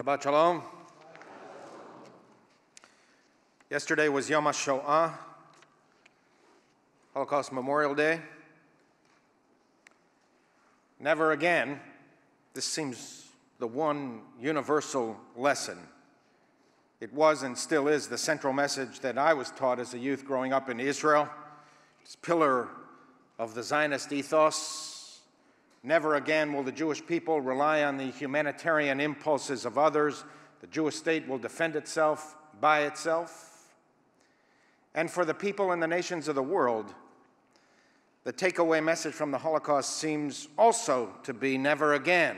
Shabbat Shalom. Yesterday was Yom HaShoah, Holocaust Memorial Day. Never again, this seems the one universal lesson. It was and still is the central message that I was taught as a youth growing up in Israel. It's pillar of the Zionist ethos. Never again will the Jewish people rely on the humanitarian impulses of others. The Jewish state will defend itself by itself. And for the people and the nations of the world, the takeaway message from the Holocaust seems also to be never again.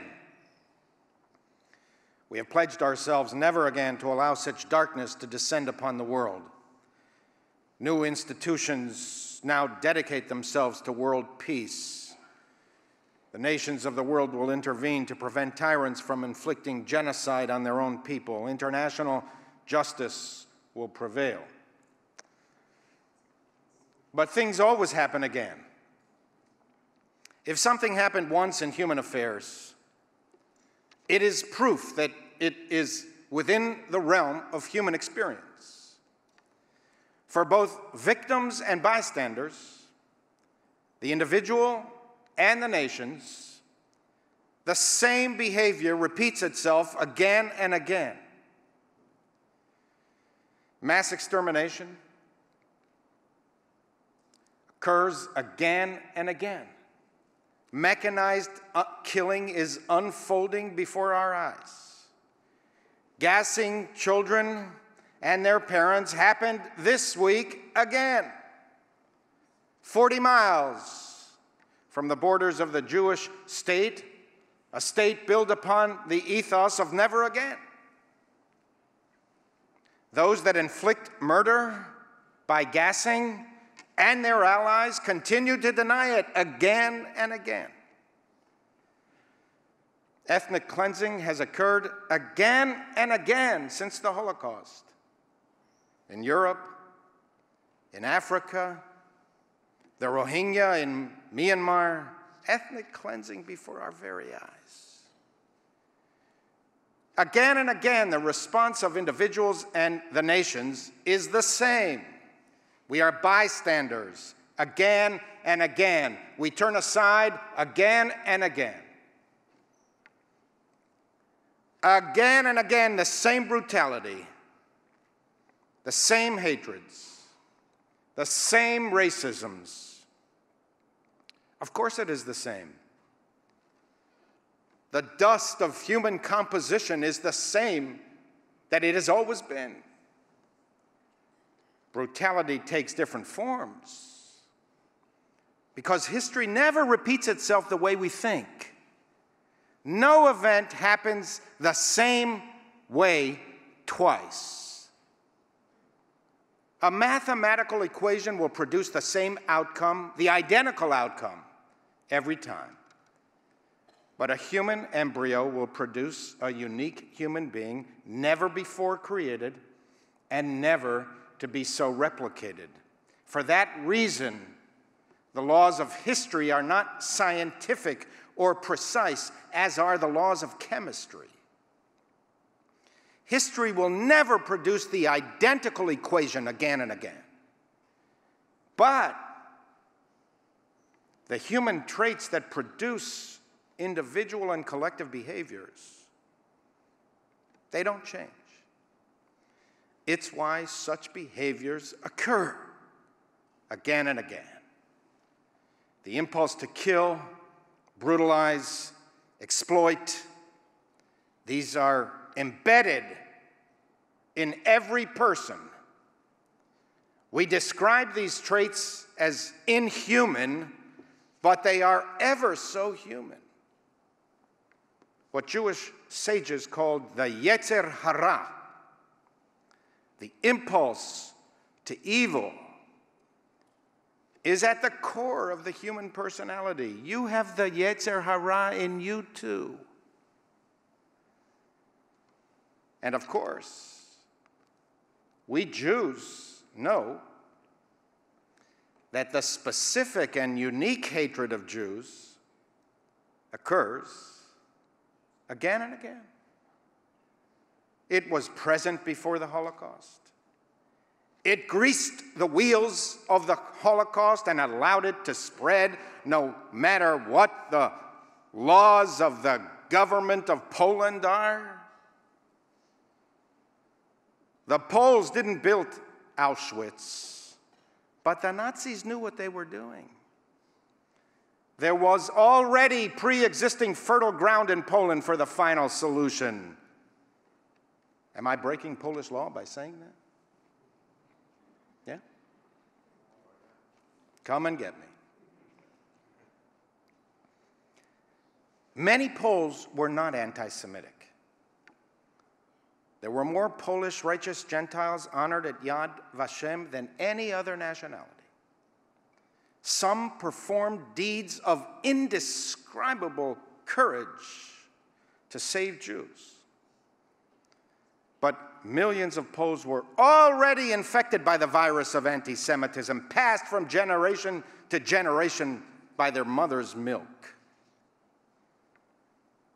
We have pledged ourselves never again to allow such darkness to descend upon the world. New institutions now dedicate themselves to world peace. The nations of the world will intervene to prevent tyrants from inflicting genocide on their own people. International justice will prevail. But things always happen again. If something happened once in human affairs, it is proof that it is within the realm of human experience. For both victims and bystanders, the individual and the nations, the same behavior repeats itself again and again. Mass extermination occurs again and again. Mechanized uh, killing is unfolding before our eyes. Gassing children and their parents happened this week again. 40 miles from the borders of the Jewish state, a state built upon the ethos of never again. Those that inflict murder by gassing and their allies continue to deny it again and again. Ethnic cleansing has occurred again and again since the Holocaust. In Europe, in Africa, the Rohingya in Myanmar, ethnic cleansing before our very eyes. Again and again, the response of individuals and the nations is the same we are bystanders again and again. We turn aside again and again. Again and again, the same brutality, the same hatreds, the same racisms. Of course, it is the same. The dust of human composition is the same that it has always been. Brutality takes different forms because history never repeats itself the way we think. No event happens the same way twice. A mathematical equation will produce the same outcome, the identical outcome, every time. But a human embryo will produce a unique human being, never before created and never to be so replicated. For that reason, the laws of history are not scientific or precise, as are the laws of chemistry. History will never produce the identical equation again and again. But the human traits that produce individual and collective behaviors, they don't change. It's why such behaviors occur again and again. The impulse to kill, brutalize, exploit, these are embedded in every person. We describe these traits as inhuman, but they are ever so human. What Jewish sages called the Yetzer Hara, the impulse to evil is at the core of the human personality. You have the Yetzer Hara in you too. And of course, we Jews know that the specific and unique hatred of Jews occurs again and again. It was present before the Holocaust. It greased the wheels of the Holocaust and allowed it to spread no matter what the laws of the government of Poland are. The Poles didn't build Auschwitz, but the Nazis knew what they were doing. There was already pre existing fertile ground in Poland for the final solution. Am I breaking Polish law by saying that? Yeah? Come and get me. Many Poles were not anti Semitic. There were more Polish righteous Gentiles honored at Yad Vashem than any other nationality. Some performed deeds of indescribable courage to save Jews. But millions of Poles were already infected by the virus of anti Semitism, passed from generation to generation by their mother's milk.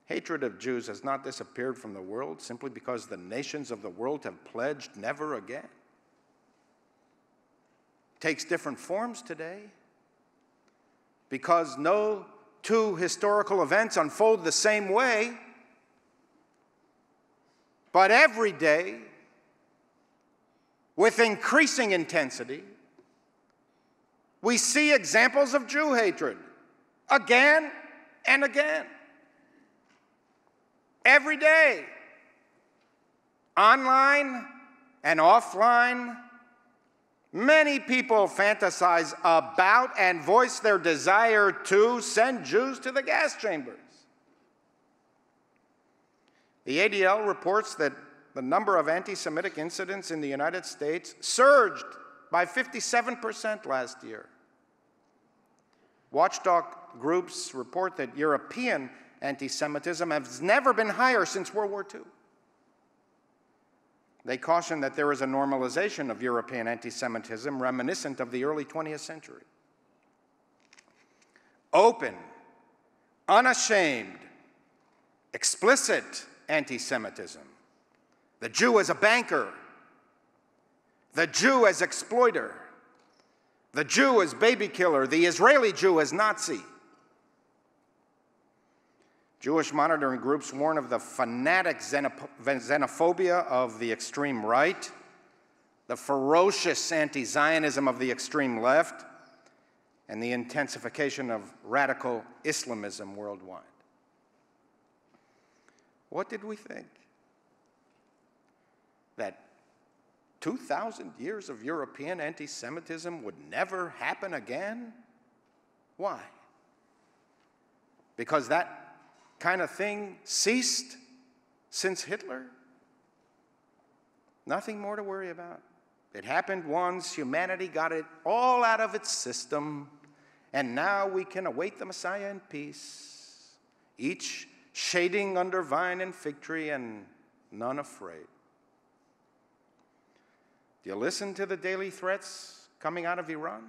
Hatred of Jews has not disappeared from the world simply because the nations of the world have pledged never again. It takes different forms today because no two historical events unfold the same way. But every day, with increasing intensity, we see examples of Jew hatred again and again every day, online and offline. Many people fantasize about and voice their desire to send Jews to the gas chambers. The ADL reports that the number of anti Semitic incidents in the United States surged by 57% last year. Watchdog groups report that European anti Semitism has never been higher since World War II. They caution that there is a normalization of European anti Semitism reminiscent of the early 20th century. Open, unashamed, explicit anti Semitism. The Jew as a banker, the Jew as exploiter, the Jew as baby killer, the Israeli Jew as Nazi. Jewish monitoring groups warn of the fanatic xenophobia of the extreme right, the ferocious anti Zionism of the extreme left, and the intensification of radical Islamism worldwide. What did we think? That 2,000 years of European anti Semitism would never happen again? Why? Because that kind of thing ceased since Hitler? Nothing more to worry about. It happened once, humanity got it all out of its system, and now we can await the Messiah in peace, each shading under vine and fig tree, and none afraid. Do you listen to the daily threats coming out of Iran?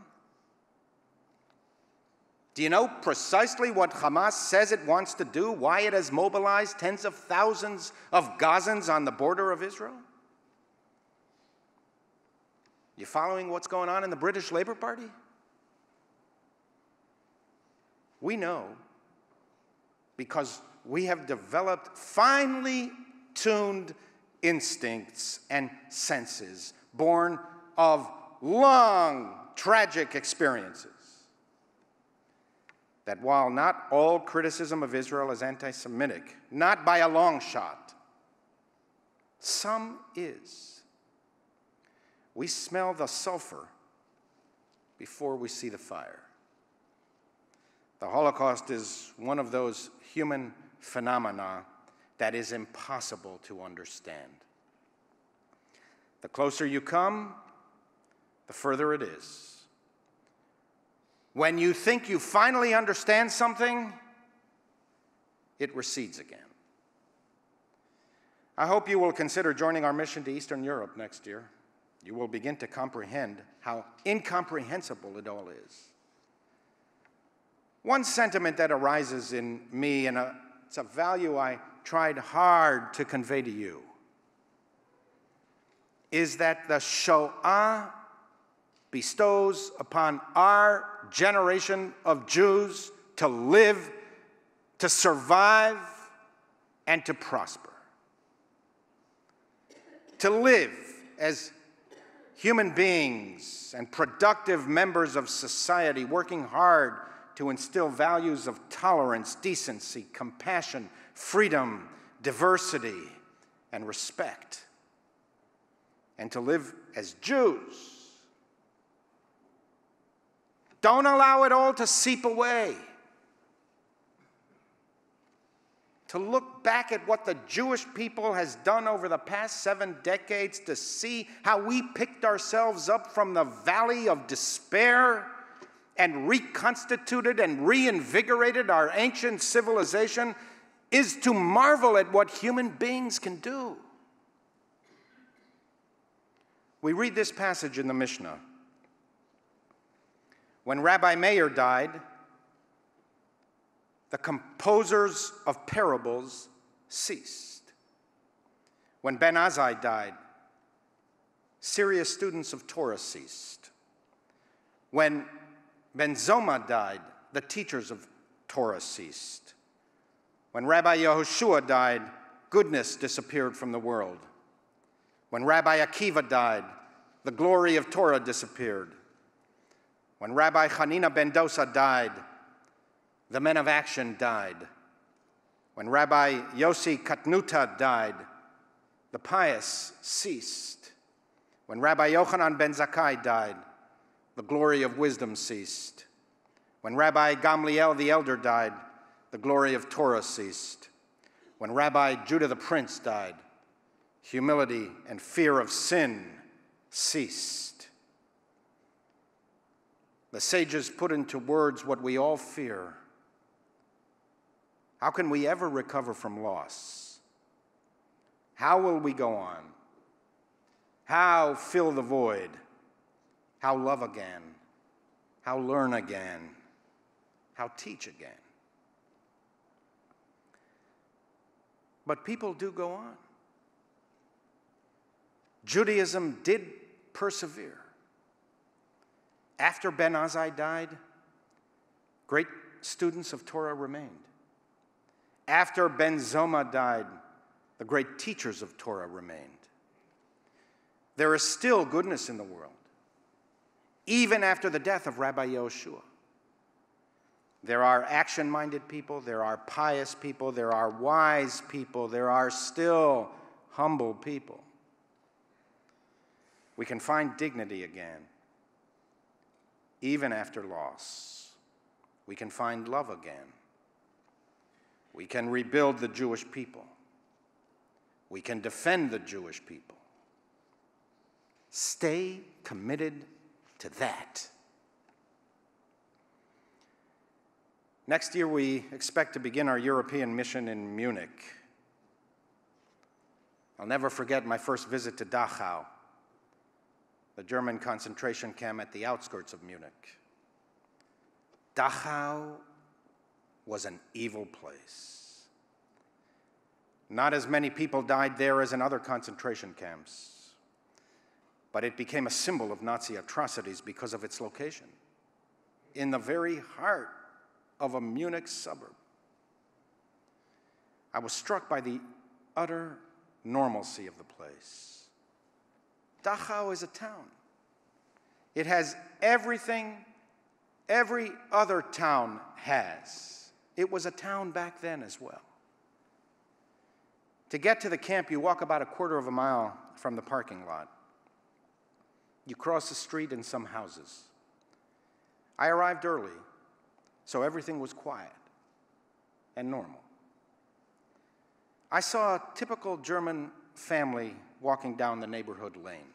Do you know precisely what Hamas says it wants to do? Why it has mobilized tens of thousands of Gazans on the border of Israel? You following what's going on in the British Labour Party? We know because we have developed finely tuned instincts and senses born of long tragic experiences that while not all criticism of Israel is anti Semitic, not by a long shot, some is. We smell the sulfur before we see the fire. The Holocaust is one of those human phenomena that is impossible to understand. The closer you come, the further it is. When you think you finally understand something, it recedes again. I hope you will consider joining our mission to Eastern Europe next year. You will begin to comprehend how incomprehensible it all is. One sentiment that arises in me, and a, it's a value I tried hard to convey to you is that the Shoah bestows upon our generation of Jews to live, to survive, and to prosper. To live as human beings and productive members of society, working hard to instill values of tolerance, decency, compassion, freedom, diversity, and respect. And to live as Jews don't allow it all to seep away. To look back at what the Jewish people has done over the past seven decades to see how we picked ourselves up from the valley of despair and reconstituted and reinvigorated our ancient civilization is to marvel at what human beings can do. We read this passage in the Mishnah. When Rabbi Meir died, the composers of parables ceased. When Ben Azai died, serious students of Torah ceased. When Ben Zoma died, the teachers of Torah ceased. When Rabbi Yehoshua died, goodness disappeared from the world. When Rabbi Akiva died, the glory of Torah disappeared. When Rabbi Hanina ben Dosa died, the men of action died. When Rabbi Yossi Katnuta died, the pious ceased. When Rabbi Yochanan ben Zakkai died, the glory of wisdom ceased. When Rabbi Gamliel the elder died, the glory of Torah ceased. When Rabbi Judah the prince died, humility and fear of sin ceased. The sages put into words what we all fear. How can we ever recover from loss? How will we go on? How fill the void? How love again? How learn again? How teach again? But people do go on. Judaism did persevere. After Ben Azai died, great students of Torah remained. After Ben Zoma died, the great teachers of Torah remained. There is still goodness in the world, even after the death of Rabbi Yehoshua. There are action minded people, there are pious people, there are wise people, there are still humble people. We can find dignity again even after loss. We can find love again. We can rebuild the Jewish people. We can defend the Jewish people. Stay committed to that. Next year, we expect to begin our European mission in Munich. I'll never forget my first visit to Dachau the German concentration camp at the outskirts of Munich. Dachau was an evil place. Not as many people died there as in other concentration camps, but it became a symbol of Nazi atrocities because of its location in the very heart of a Munich suburb. I was struck by the utter normalcy of the place. Dachau is a town. It has everything every other town has. It was a town back then as well. To get to the camp, you walk about a quarter of a mile from the parking lot. You cross the street and some houses. I arrived early, so everything was quiet and normal. I saw a typical German family walking down the neighborhood lane.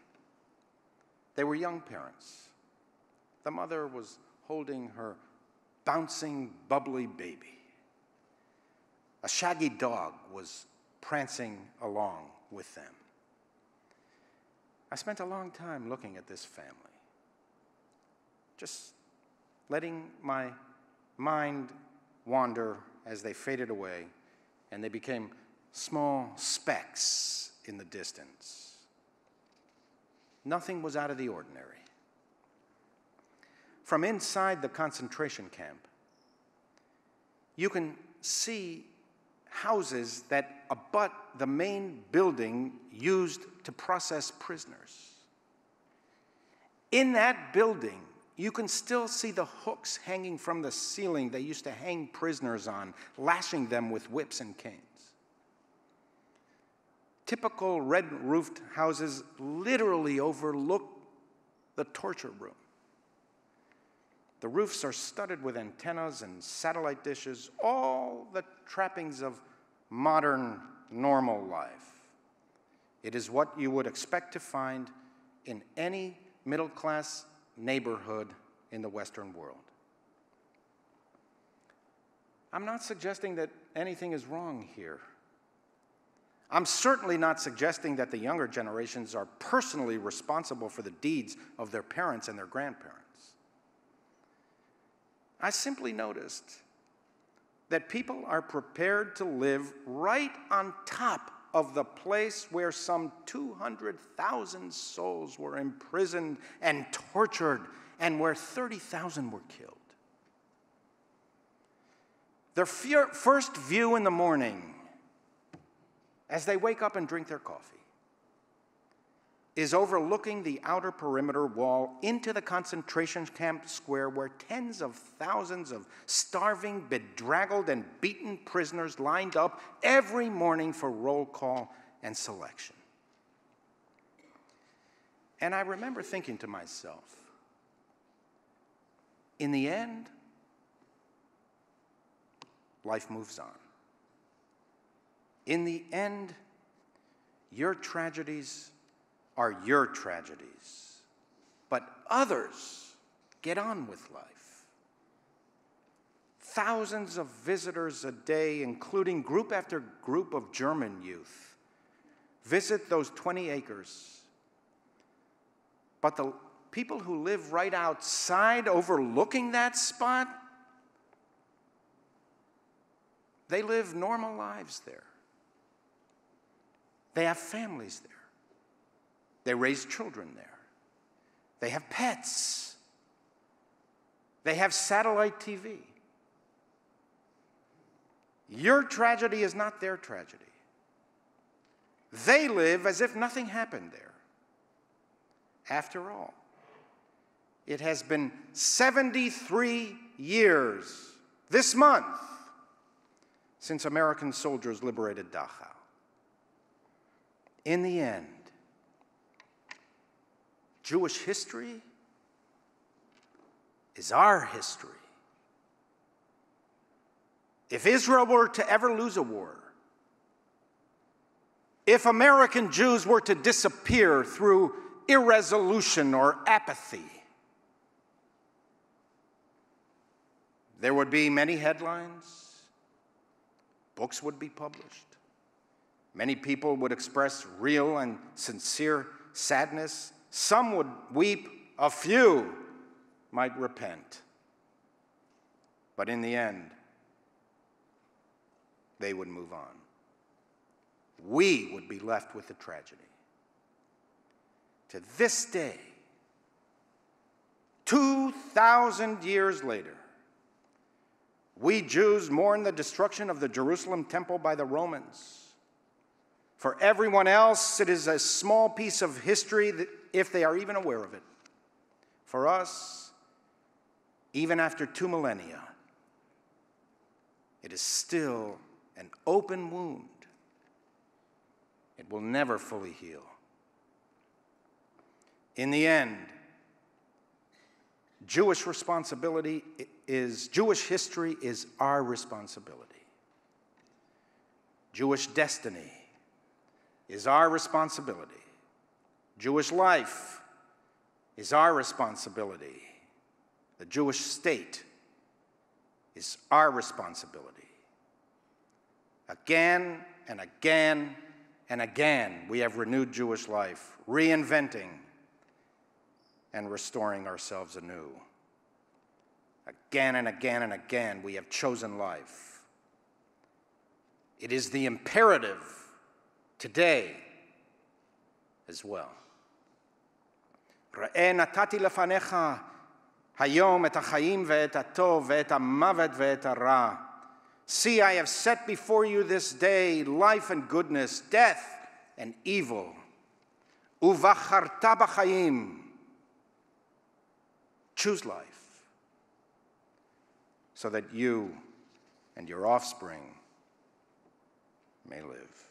They were young parents. The mother was holding her bouncing, bubbly baby. A shaggy dog was prancing along with them. I spent a long time looking at this family, just letting my mind wander as they faded away and they became small specks in the distance. Nothing was out of the ordinary. From inside the concentration camp, you can see houses that abut the main building used to process prisoners. In that building, you can still see the hooks hanging from the ceiling they used to hang prisoners on, lashing them with whips and canes. Typical red roofed houses literally overlook the torture room. The roofs are studded with antennas and satellite dishes, all the trappings of modern normal life. It is what you would expect to find in any middle class neighborhood in the Western world. I'm not suggesting that anything is wrong here. I'm certainly not suggesting that the younger generations are personally responsible for the deeds of their parents and their grandparents. I simply noticed that people are prepared to live right on top of the place where some 200,000 souls were imprisoned and tortured and where 30,000 were killed. Their first view in the morning as they wake up and drink their coffee is overlooking the outer perimeter wall into the concentration camp square where tens of thousands of starving, bedraggled, and beaten prisoners lined up every morning for roll call and selection. And I remember thinking to myself, in the end, life moves on. In the end, your tragedies are your tragedies, but others get on with life. Thousands of visitors a day, including group after group of German youth, visit those 20 acres. But the people who live right outside overlooking that spot, they live normal lives there. They have families there. They raise children there. They have pets. They have satellite TV. Your tragedy is not their tragedy. They live as if nothing happened there. After all, it has been 73 years this month since American soldiers liberated Dachau. In the end, Jewish history is our history. If Israel were to ever lose a war, if American Jews were to disappear through irresolution or apathy, there would be many headlines, books would be published, many people would express real and sincere sadness some would weep, a few might repent. But in the end, they would move on. We would be left with the tragedy. To this day, 2,000 years later, we Jews mourn the destruction of the Jerusalem temple by the Romans. For everyone else, it is a small piece of history that if they are even aware of it. For us, even after two millennia, it is still an open wound. It will never fully heal. In the end, Jewish responsibility is, Jewish history is our responsibility. Jewish destiny is our responsibility. Jewish life is our responsibility. The Jewish state is our responsibility. Again and again and again, we have renewed Jewish life, reinventing and restoring ourselves anew. Again and again and again, we have chosen life. It is the imperative today as well. ראה נתתי לפניך היום את החיים ואת הטוב ואת המוות ואת הרע. See, I have set before you this day life and goodness, death and evil. ובחרת בחיים. Choose life so that you and your offspring may live. Amen.